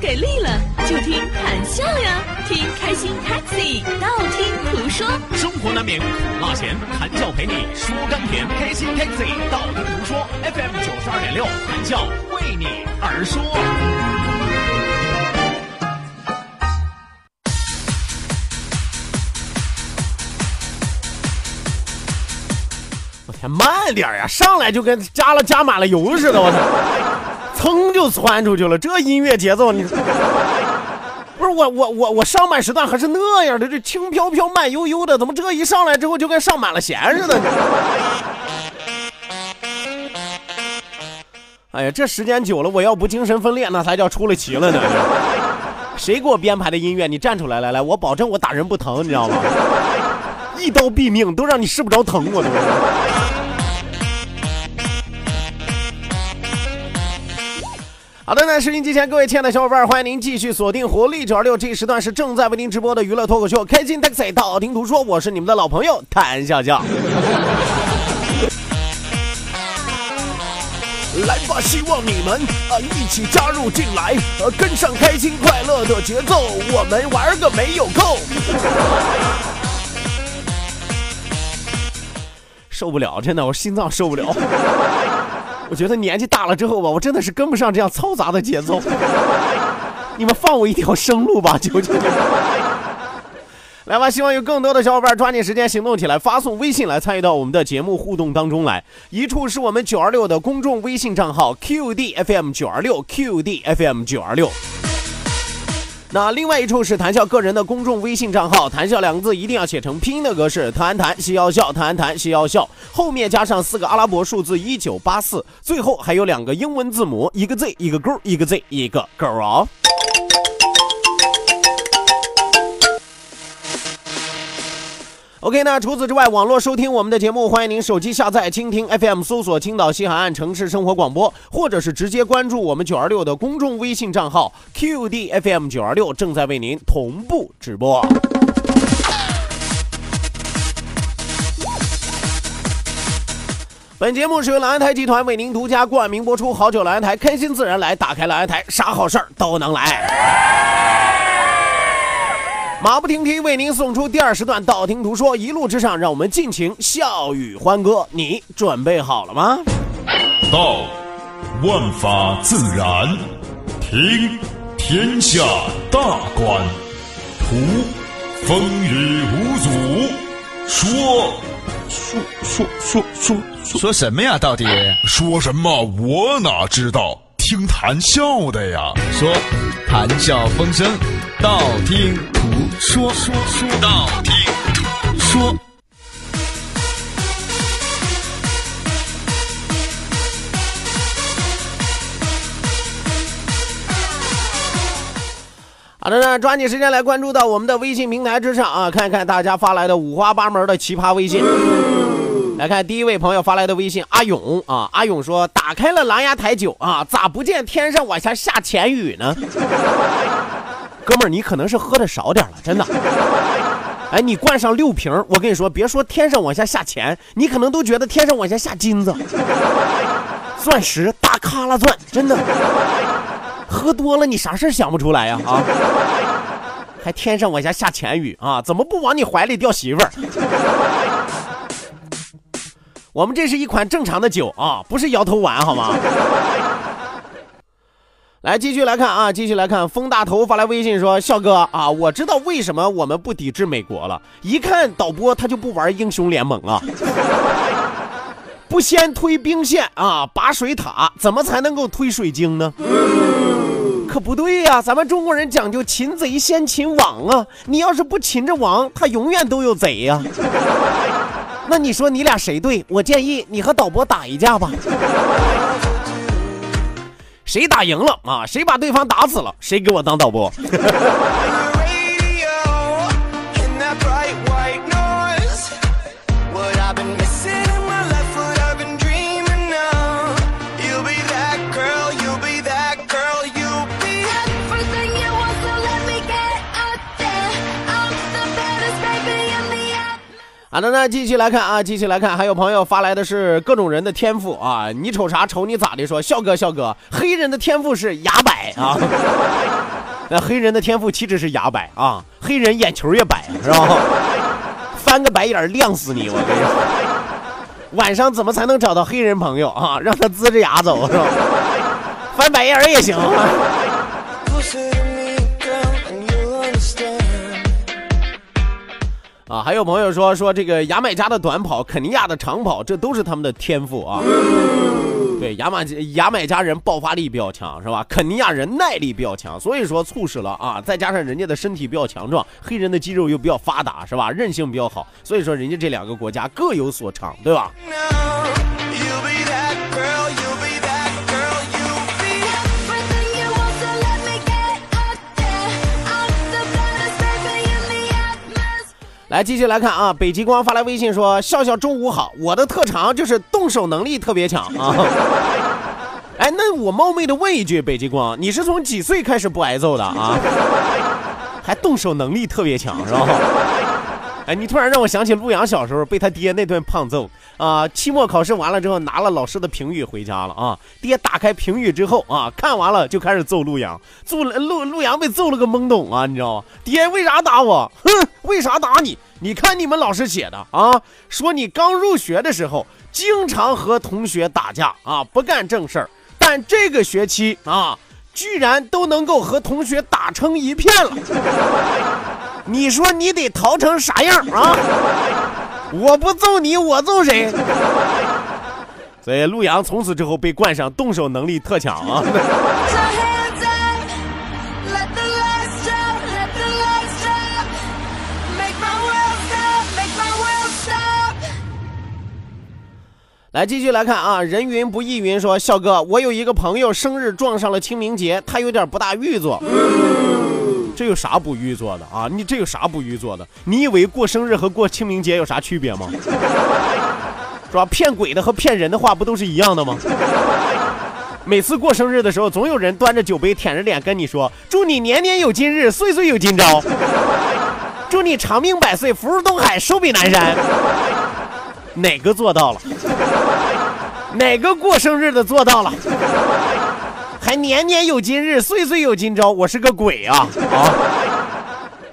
给力了，就听谈笑呀，听开心 Taxi，道听途说。生活难免苦辣咸，谈笑陪你说甘甜。开心 Taxi，道听途说，FM 九十二点六，谈笑为你而说。我天，慢点呀！上来就跟加了加满了油似的，我操，噌就窜出去了。这音乐节奏，你 不是我我我我上半时段还是那样的，这轻飘飘慢悠悠的，怎么这一上来之后就跟上满了弦似的？哎呀，这时间久了，我要不精神分裂，那才叫出了奇了呢。谁给我编排的音乐？你站出来，来来，我保证我打人不疼，你知道吗？一刀毙命，都让你试不着疼，我都。好的，那视频机前各位亲爱的小伙伴，欢迎您继续锁定活力九二六，这一时段是正在为您直播的娱乐脱口秀《开心 Taxi》，道听途说，我是你们的老朋友谭笑笑。来吧，希望你们啊一起加入进来，呃，跟上开心快乐的节奏，我们玩个没有够。受不了，真的，我心脏受不了。我觉得年纪大了之后吧，我真的是跟不上这样嘈杂的节奏。你们放我一条生路吧，求求你！来吧，希望有更多的小伙伴抓紧时间行动起来，发送微信来参与到我们的节目互动当中来。一处是我们九二六的公众微信账号 QDFM 九二六 QDFM 九二六。那另外一处是谭笑个人的公众微信账号，谭笑两个字一定要写成拼音的格式，谈谈西要笑，谈谈西要笑，后面加上四个阿拉伯数字一九八四，最后还有两个英文字母，一个 Z 一个勾，一个 Z 一个勾哦。OK，那除此之外，网络收听我们的节目，欢迎您手机下载蜻蜓 FM，搜索青岛西海岸城市生活广播，或者是直接关注我们九二六的公众微信账号 QDFM 九二六，正在为您同步直播。本节目是由蓝台集团为您独家冠名播出，好酒蓝台，开心自然来，打开蓝台，啥好事儿都能来。马不停蹄为您送出第二时段，道听途说，一路之上，让我们尽情笑语欢歌。你准备好了吗？道，万法自然；听，天下大观；图，风雨无阻；说，说说说说说什么呀？到底说什么？我哪知道？听谈笑的呀。说，谈笑风生，道听途说，说说道听说。好的呢，抓紧时间来关注到我们的微信平台之上啊，看一看大家发来的五花八门的奇葩微信。来看第一位朋友发来的微信，阿勇啊，阿勇说打开了狼牙台酒啊，咋不见天上往下下钱雨呢？哥们儿，你可能是喝的少点了，真的。哎，你灌上六瓶，我跟你说，别说天上往下下钱，你可能都觉得天上往下下金子、钻石、大卡拉钻，真的。喝多了，你啥事想不出来呀？啊，还天上往下下钱雨啊？怎么不往你怀里掉媳妇儿？我们这是一款正常的酒啊，不是摇头丸，好吗？来，继续来看啊，继续来看。风大头发来微信说：“笑哥啊，我知道为什么我们不抵制美国了。一看导播他就不玩英雄联盟啊，不先推兵线啊，拔水塔，怎么才能够推水晶呢？可不对呀，咱们中国人讲究擒贼先擒王啊，你要是不擒着王，他永远都有贼呀。那你说你俩谁对？我建议你和导播打一架吧。”谁打赢了啊？谁把对方打死了？谁给我当导播？好的，那继续来看啊，继续来看，还有朋友发来的是各种人的天赋啊，你瞅啥？瞅你咋的？说笑哥，笑哥，黑人的天赋是牙摆啊，那黑人的天赋岂止是牙摆啊，黑人眼球也摆是吧？翻个白眼亮死你！我跟你说，晚上怎么才能找到黑人朋友啊？让他呲着牙走是吧？翻白眼也行。还有朋友说说这个牙买加的短跑，肯尼亚的长跑，这都是他们的天赋啊。对，牙买牙买加人爆发力比较强，是吧？肯尼亚人耐力比较强，所以说促使了啊，再加上人家的身体比较强壮，黑人的肌肉又比较发达，是吧？韧性比较好，所以说人家这两个国家各有所长，对吧？来，继续来看啊！北极光发来微信说：“笑笑中午好，我的特长就是动手能力特别强啊。”哎，那我冒昧的问一句，北极光，你是从几岁开始不挨揍的啊？还动手能力特别强是吧？哎，你突然让我想起陆阳小时候被他爹那顿胖揍啊！期末考试完了之后，拿了老师的评语回家了啊！爹打开评语之后啊，看完了就开始揍陆阳，揍陆陆阳被揍了个懵懂啊！你知道吗？爹为啥打我？哼，为啥打你？你看你们老师写的啊，说你刚入学的时候经常和同学打架啊，不干正事儿，但这个学期啊，居然都能够和同学打成一片了。你说你得逃成啥样啊？我不揍你，我揍谁？所以陆阳从此之后被冠上动手能力特强啊。来继续来看啊，人云不亦云说，笑哥，我有一个朋友生日撞上了清明节，他有点不大预作。这有啥不预做的啊？你这有啥不预做的？你以为过生日和过清明节有啥区别吗？是吧？骗鬼的和骗人的话不都是一样的吗？每次过生日的时候，总有人端着酒杯，舔着脸跟你说：“祝你年年有今日，岁岁有今朝，祝你长命百岁，福如东海，寿比南山。”哪个做到了？哪个过生日的做到了？还年年有今日，岁岁有今朝，我是个鬼啊啊！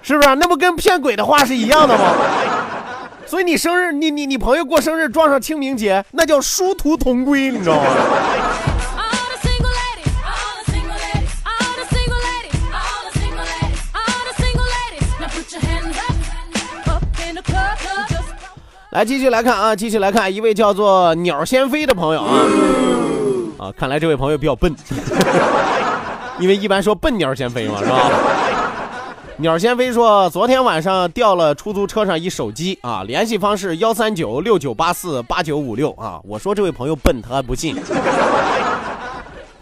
是不是？那不跟骗鬼的话是一样的吗？所以你生日，你你你朋友过生日撞上清明节，那叫殊途同归，你知道吗？来，继续来看啊，继续来看一位叫做鸟先飞的朋友啊。啊，看来这位朋友比较笨，因为一般说笨鸟先飞嘛，是吧？鸟先飞说，昨天晚上掉了出租车上一手机啊，联系方式幺三九六九八四八九五六啊。我说这位朋友笨，他还不信。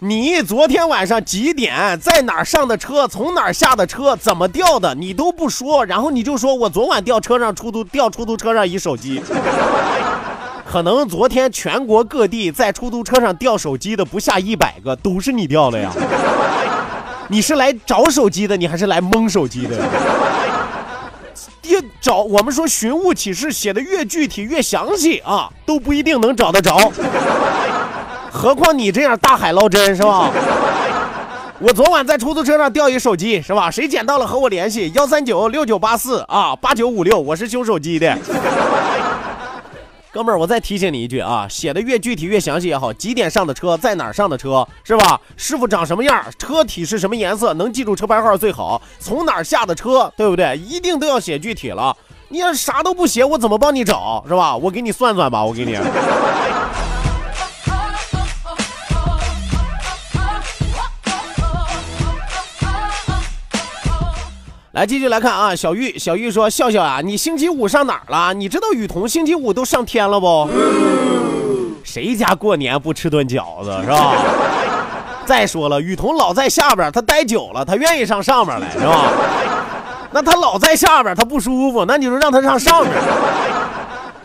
你昨天晚上几点在哪儿上的车，从哪儿下的车，怎么掉的，你都不说，然后你就说我昨晚掉车上出租掉出租车上一手机。可能昨天全国各地在出租车上掉手机的不下一百个，都是你掉的呀？你是来找手机的，你还是来蒙手机的？要找我们说寻物启事写的越具体越详细啊，都不一定能找得着。何况你这样大海捞针是吧？我昨晚在出租车上掉一手机是吧？谁捡到了和我联系幺三九六九八四啊八九五六，我是修手机的。哥们儿，我再提醒你一句啊，写的越具体越详细也好，几点上的车，在哪儿上的车，是吧？师傅长什么样，车体是什么颜色，能记住车牌号最好。从哪儿下的车，对不对？一定都要写具体了。你要啥都不写，我怎么帮你找，是吧？我给你算算吧，我给你。来，继续来看啊，小玉，小玉说：“笑笑啊，你星期五上哪儿了？你知道雨桐星期五都上天了不？谁家过年不吃顿饺子是吧？再说了，雨桐老在下边，他待久了，他愿意上上边来，是吧？那他老在下边，他不舒服，那你就让他上上边，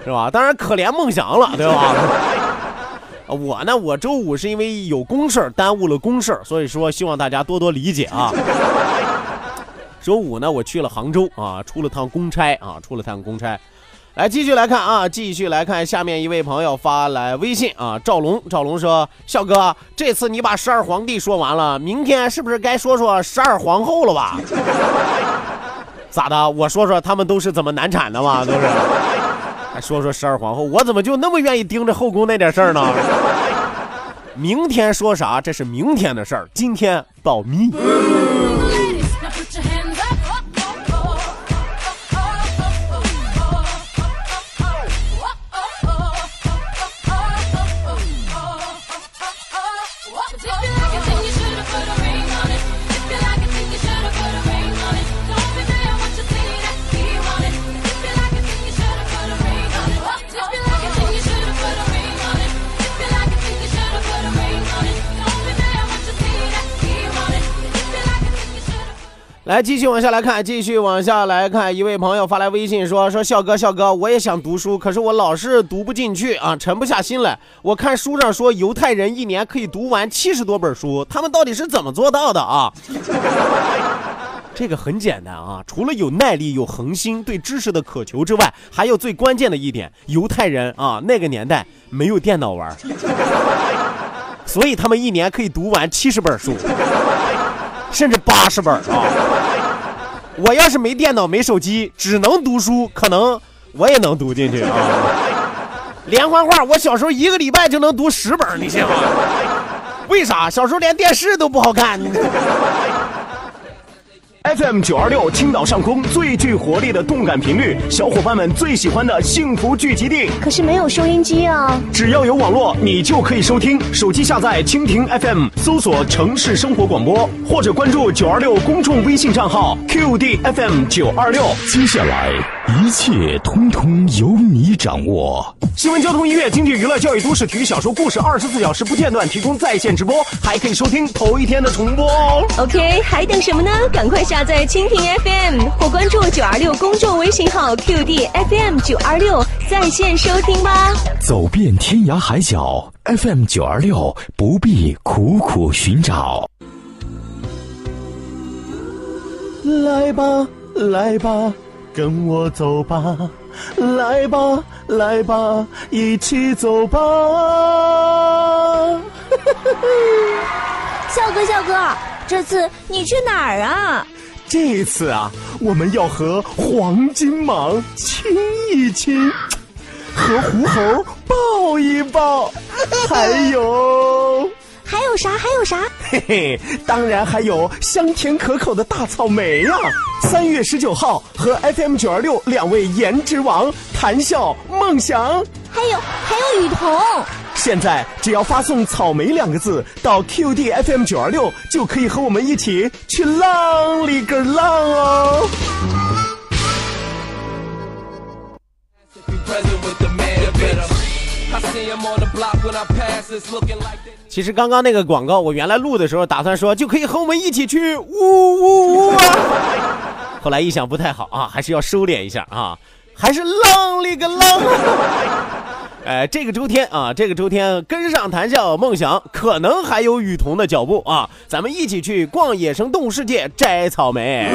是吧？当然可怜梦想了，对吧？我呢，我周五是因为有公事耽误了公事所以说希望大家多多理解啊。周五呢，我去了杭州啊，出了趟公差啊，出了趟公差。来继续来看啊，继续来看下面一位朋友发来微信啊，赵龙，赵龙说：笑哥，这次你把十二皇帝说完了，明天是不是该说说十二皇后了吧？咋的？我说说他们都是怎么难产的嘛？都是。还说说十二皇后，我怎么就那么愿意盯着后宫那点事儿呢？明天说啥？这是明天的事儿，今天保密。来，继续往下来看，继续往下来看。一位朋友发来微信说：“说笑哥，笑哥，我也想读书，可是我老是读不进去啊，沉不下心来。我看书上说，犹太人一年可以读完七十多本书，他们到底是怎么做到的啊？”这个很简单啊，除了有耐力、有恒心、对知识的渴求之外，还有最关键的一点，犹太人啊，那个年代没有电脑玩，所以他们一年可以读完七十本书。甚至八十本啊！我要是没电脑没手机，只能读书，可能我也能读进去啊。连环画，我小时候一个礼拜就能读十本，你信吗？为啥？小时候连电视都不好看。FM 九二六，青岛上空最具活力的动感频率，小伙伴们最喜欢的幸福聚集地。可是没有收音机啊！只要有网络，你就可以收听。手机下载蜻蜓 FM，搜索城市生活广播，或者关注九二六公众微信账号 QDFM 九二六。接下来一切通通由你掌握。新闻、交通、音乐、经济、娱乐、教育、都市、体育、小说、故事，二十四小时不间断提供在线直播，还可以收听头一天的重播哦。OK，还等什么呢？赶快！下载蜻蜓 FM 或关注九二六公众微信号 QD FM 九二六在线收听吧。走遍天涯海角，FM 九二六不必苦苦寻找。来吧，来吧，跟我走吧，来吧，来吧，一起走吧。笑哥，笑哥，这次你去哪儿啊？这次啊，我们要和黄金蟒亲一亲，和狐猴抱一抱，还有，还有啥？还有啥？嘿嘿，当然还有香甜可口的大草莓呀！三月十九号，和 FM 九二六两位颜值王谈笑梦想，还有还有雨桐。现在只要发送“草莓”两个字到 QD FM 九二六，就可以和我们一起去浪里个浪哦。其实刚刚那个广告，我原来录的时候打算说就可以和我们一起去呜呜呜啊，后来一想不太好啊，还是要收敛一下啊，还是浪里个浪。哎，这个周天啊，这个周天跟上谈笑梦想，可能还有雨桐的脚步啊，咱们一起去逛野生动物世界摘草莓。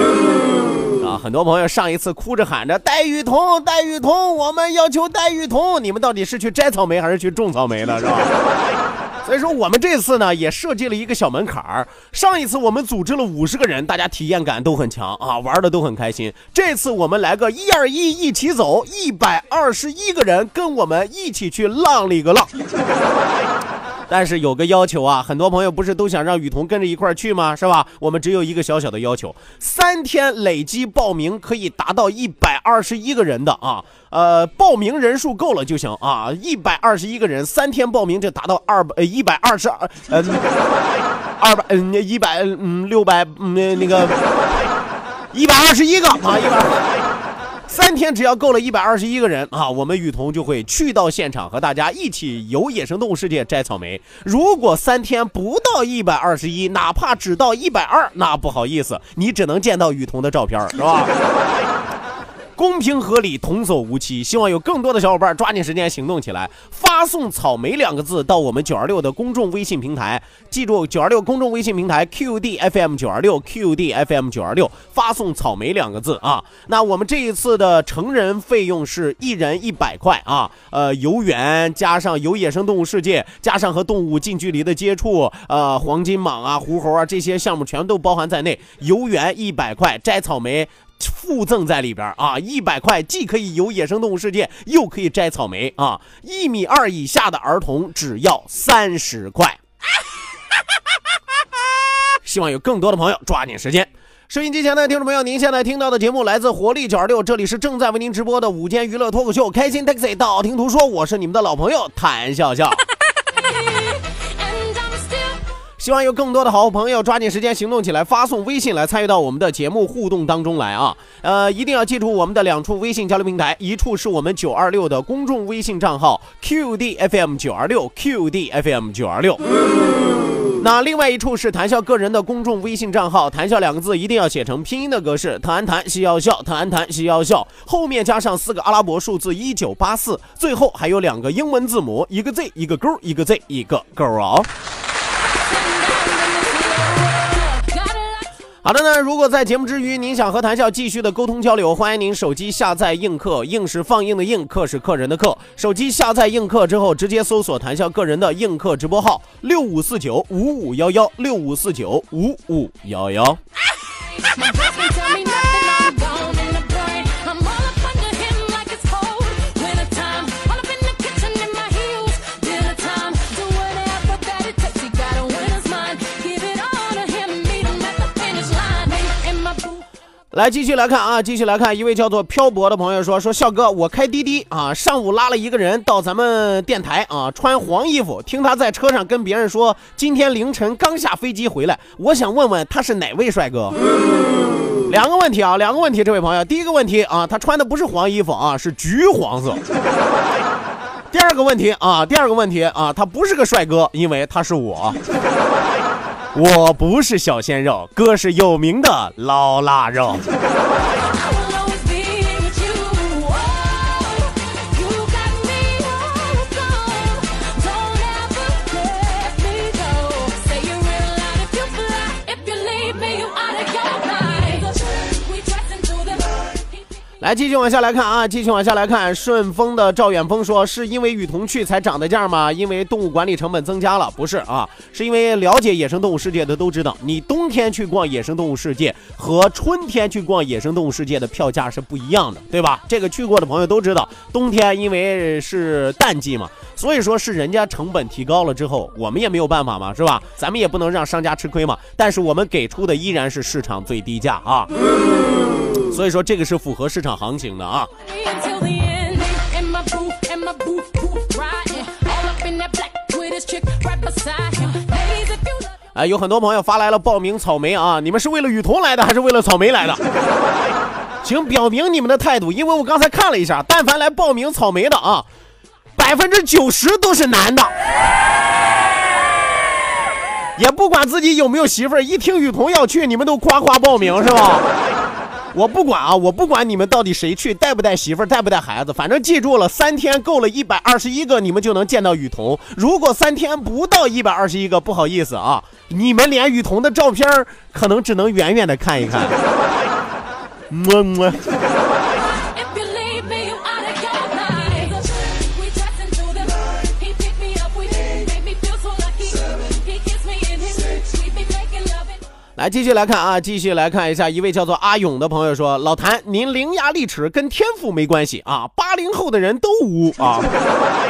啊！很多朋友上一次哭着喊着戴雨桐，戴雨桐，我们要求戴雨桐，你们到底是去摘草莓还是去种草莓呢？是吧？所以说，我们这次呢也设计了一个小门槛儿。上一次我们组织了五十个人，大家体验感都很强啊，玩的都很开心。这次我们来个一二一，一起走，一百二十一个人跟我们一起去浪里个浪。但是有个要求啊，很多朋友不是都想让雨桐跟着一块儿去吗？是吧？我们只有一个小小的要求，三天累计报名可以达到一百二十一个人的啊，呃，报名人数够了就行啊，一百二十一个人，三天报名就达到二百一百二十二，呃，二百嗯一百嗯六百嗯那个一百二十一个啊一百。三天只要够了一百二十一个人啊，我们雨桐就会去到现场和大家一起游野生动物世界摘草莓。如果三天不到一百二十一，哪怕只到一百二，那不好意思，你只能见到雨桐的照片，是吧？公平合理，童叟无欺。希望有更多的小伙伴抓紧时间行动起来，发送“草莓”两个字到我们九二六的公众微信平台。记住，九二六公众微信平台 QDFM 九二六 QDFM 九二六，发送“草莓”两个字啊。那我们这一次的成人费用是一人一百块啊。呃，游园加上游野生动物世界，加上和动物近距离的接触，呃，黄金蟒啊、狐猴啊这些项目全都包含在内。游园一百块，摘草莓。附赠在里边啊，一百块既可以游野生动物世界，又可以摘草莓啊！一米二以下的儿童只要三十块。希望有更多的朋友抓紧时间。收音机前的听众朋友，您现在听到的节目来自活力九二六，这里是正在为您直播的午间娱乐脱口秀《开心 taxi》，道听途说，我是你们的老朋友谭笑笑。希望有更多的好朋友抓紧时间行动起来，发送微信来参与到我们的节目互动当中来啊！呃，一定要记住我们的两处微信交流平台，一处是我们九二六的公众微信账号 QDFM 九二六 QDFM 九二六，那另外一处是谈笑个人的公众微信账号，谈笑两个字一定要写成拼音的格式，谈谈西要笑，谈谈西要笑，后面加上四个阿拉伯数字一九八四，最后还有两个英文字母，一个 Z 一个勾，一个 Z 一个勾啊！好的呢，如果在节目之余您想和谭笑继续的沟通交流，欢迎您手机下载映客，映是放映的映，客是客人的客。手机下载映客之后，直接搜索谭笑个人的映客直播号六五四九五五幺幺六五四九五五幺幺。来继续来看啊，继续来看，一位叫做漂泊的朋友说：“说笑哥，我开滴滴啊，上午拉了一个人到咱们电台啊，穿黄衣服，听他在车上跟别人说，今天凌晨刚下飞机回来。我想问问他是哪位帅哥？两个问题啊，两个问题，这位朋友，第一个问题啊，他穿的不是黄衣服啊，是橘黄色。第二个问题啊，第二个问题啊，他不是个帅哥，因为他是我。”我不是小鲜肉，哥是有名的老腊肉。来，继续往下来看啊，继续往下来看。顺丰的赵远峰说：“是因为雨桐去才涨的价吗？因为动物管理成本增加了？不是啊，是因为了解野生动物世界的都知道，你冬天去逛野生动物世界和春天去逛野生动物世界的票价是不一样的，对吧？这个去过的朋友都知道，冬天因为是淡季嘛，所以说是人家成本提高了之后，我们也没有办法嘛，是吧？咱们也不能让商家吃亏嘛。但是我们给出的依然是市场最低价啊。”所以说这个是符合市场行情的啊。哎，有很多朋友发来了报名草莓啊，你们是为了雨桐来的还是为了草莓来的？请表明你们的态度，因为我刚才看了一下，但凡来报名草莓的啊，百分之九十都是男的，也不管自己有没有媳妇儿，一听雨桐要去，你们都夸夸报名是吧？我不管啊，我不管你们到底谁去，带不带媳妇儿，带不带孩子，反正记住了，三天够了一百二十一个，你们就能见到雨桐。如果三天不到一百二十一个，不好意思啊，你们连雨桐的照片可能只能远远的看一看。么么。来继续来看啊，继续来看一下，一位叫做阿勇的朋友说：“老谭，您伶牙俐齿跟天赋没关系啊，八零后的人都污啊，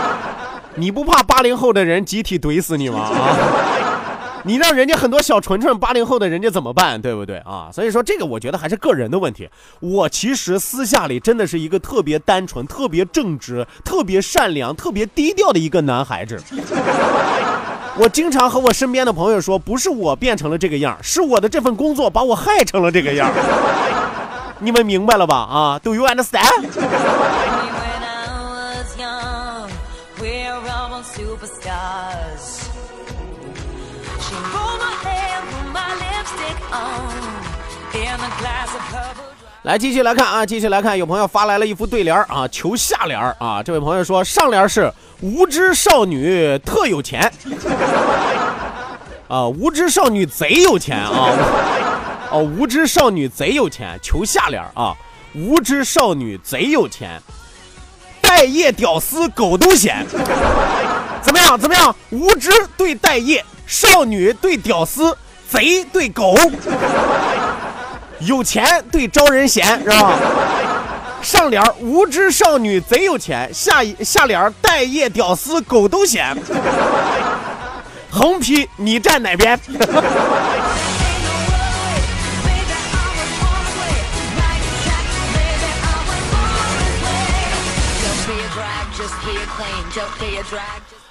你不怕八零后的人集体怼死你吗？啊，你让人家很多小纯纯八零后的人家怎么办？对不对啊？所以说这个我觉得还是个人的问题。我其实私下里真的是一个特别单纯、特别正直、特别善良、特别低调的一个男孩子。”我经常和我身边的朋友说，不是我变成了这个样，是我的这份工作把我害成了这个样。你们明白了吧？啊，Do you understand？来，继续来看啊，继续来看，有朋友发来了一副对联啊，求下联啊。这位朋友说，上联是无知少女特有钱，啊，无知少女贼有钱啊，哦，无知少女贼有钱，求下联啊，无知少女贼有钱，待业屌丝狗都嫌，怎么样？怎么样？无知对待业，少女对屌丝，贼对狗。有钱对招人嫌是吧？上联无知少女贼有钱，下下联待业屌丝狗都嫌。横批你站哪边？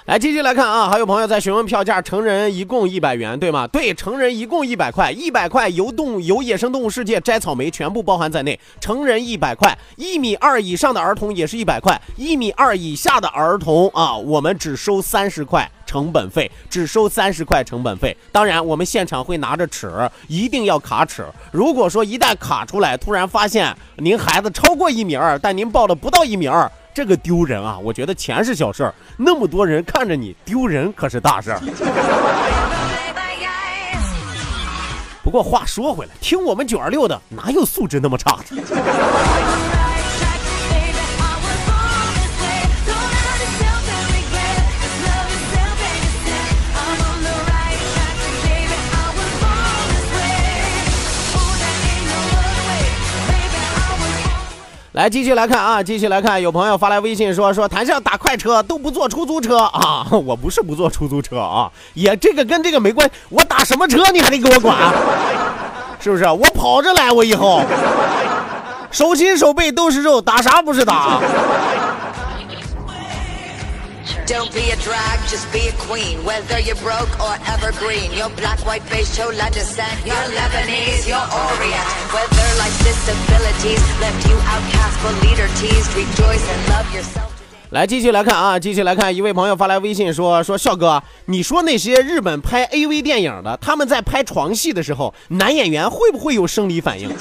来继续来看啊，还有朋友在询问票价，成人一共一百元，对吗？对，成人一共一百块，一百块游动游野生动物世界摘草莓全部包含在内，成人一百块，一米二以上的儿童也是一百块，一米二以下的儿童啊，我们只收三十块。成本费只收三十块成本费，当然我们现场会拿着尺，一定要卡尺。如果说一旦卡出来，突然发现您孩子超过一米二，但您报的不到一米二，这个丢人啊！我觉得钱是小事儿，那么多人看着你，丢人可是大事儿。不过话说回来，听我们九二六的哪有素质那么差的？来，继续来看啊，继续来看，有朋友发来微信说说谈笑打快车都不坐出租车啊，我不是不坐出租车啊，也这个跟这个没关系，我打什么车你还得给我管，是不是？我跑着来，我以后手心手背都是肉，打啥不是打？Don't be a drag, just be a queen. Whether you're broke or evergreen, your black, white face, chola descent, your Lebanese, your Orient. Whether life's disabilities left you outcast but leader teased, rejoice and love yourself. 来，继续来看啊，继续来看，一位朋友发来微信说说笑哥，你说那些日本拍 AV 电影的，他们在拍床戏的时候，男演员会不会有生理反应？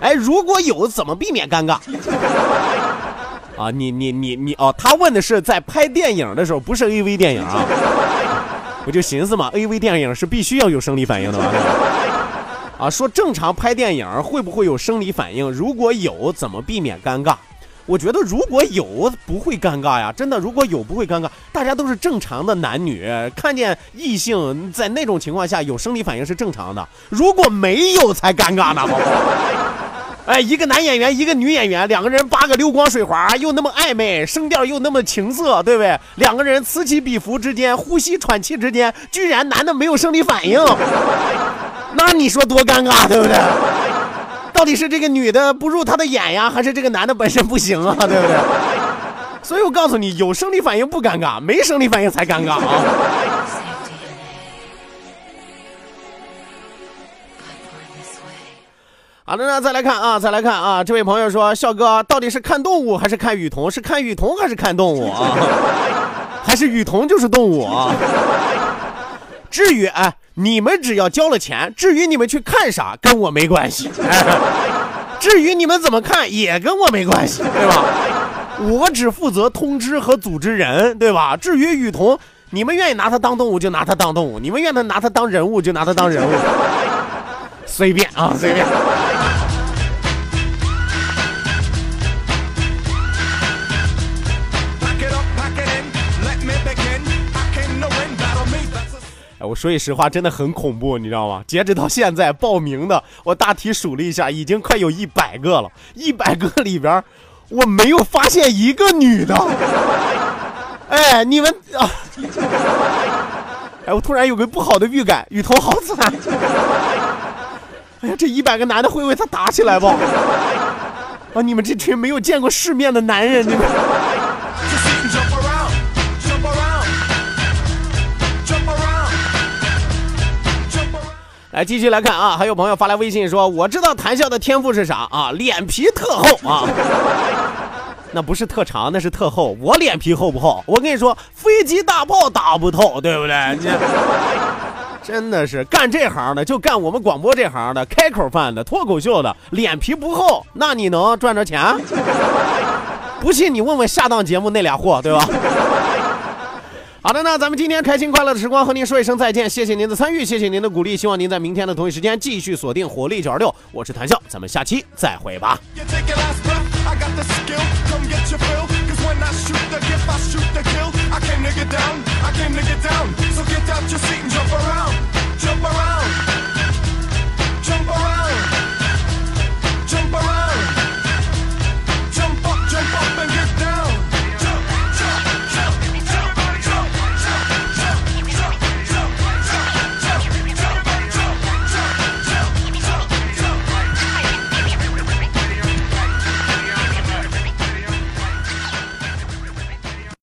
哎，如果有，怎么避免尴尬？啊，你你你你哦，他问的是在拍电影的时候，不是 AV 电影啊。我就寻思嘛，AV 电影是必须要有生理反应的嘛。啊，说正常拍电影会不会有生理反应？如果有，怎么避免尴尬？我觉得如果有不会尴尬呀，真的，如果有不会尴尬，大家都是正常的男女，看见异性在那种情况下有生理反应是正常的，如果没有才尴尬呢，好不好？哎，一个男演员，一个女演员，两个人八个溜光水滑，又那么暧昧，声调又那么情色，对不对？两个人此起彼伏之间，呼吸喘气之间，居然男的没有生理反应，那你说多尴尬，对不对？到底是这个女的不入他的眼呀，还是这个男的本身不行啊？对不对？所以我告诉你，有生理反应不尴尬，没生理反应才尴尬啊！好的，那再来看啊，再来看啊，这位朋友说，笑哥到底是看动物还是看雨桐？是看雨桐还是看动物啊？还是雨桐就是动物啊？至于哎，你们只要交了钱，至于你们去看啥，跟我没关系。哎，至于你们怎么看，也跟我没关系，对吧？我只负责通知和组织人，对吧？至于雨桐，你们愿意拿他当动物就拿他当动物，你们愿意拿他当人物就拿他当人物，随便啊，随便。我说句实话，真的很恐怖，你知道吗？截止到现在报名的，我大体数了一下，已经快有一百个了。一百个里边，我没有发现一个女的。哎，你们啊！哎，我突然有个不好的预感，雨桐好惨。哎呀，这一百个男的会为他打起来不？啊，你们这群没有见过世面的男人，你们。来继续来看啊，还有朋友发来微信说，我知道谈笑的天赋是啥啊，脸皮特厚啊。那不是特长，那是特厚。我脸皮厚不厚？我跟你说，飞机大炮打不透，对不对？你真的是干这行的，就干我们广播这行的，开口饭的，脱口秀的，脸皮不厚，那你能赚着钱？不信你问问下档节目那俩货，对吧？好的那咱们今天开心快乐的时光和您说一声再见。谢谢您的参与谢谢您的鼓励希望您在明天的同一时间继续锁定火力九二六。我是谭笑咱们下期再会吧。Jump around.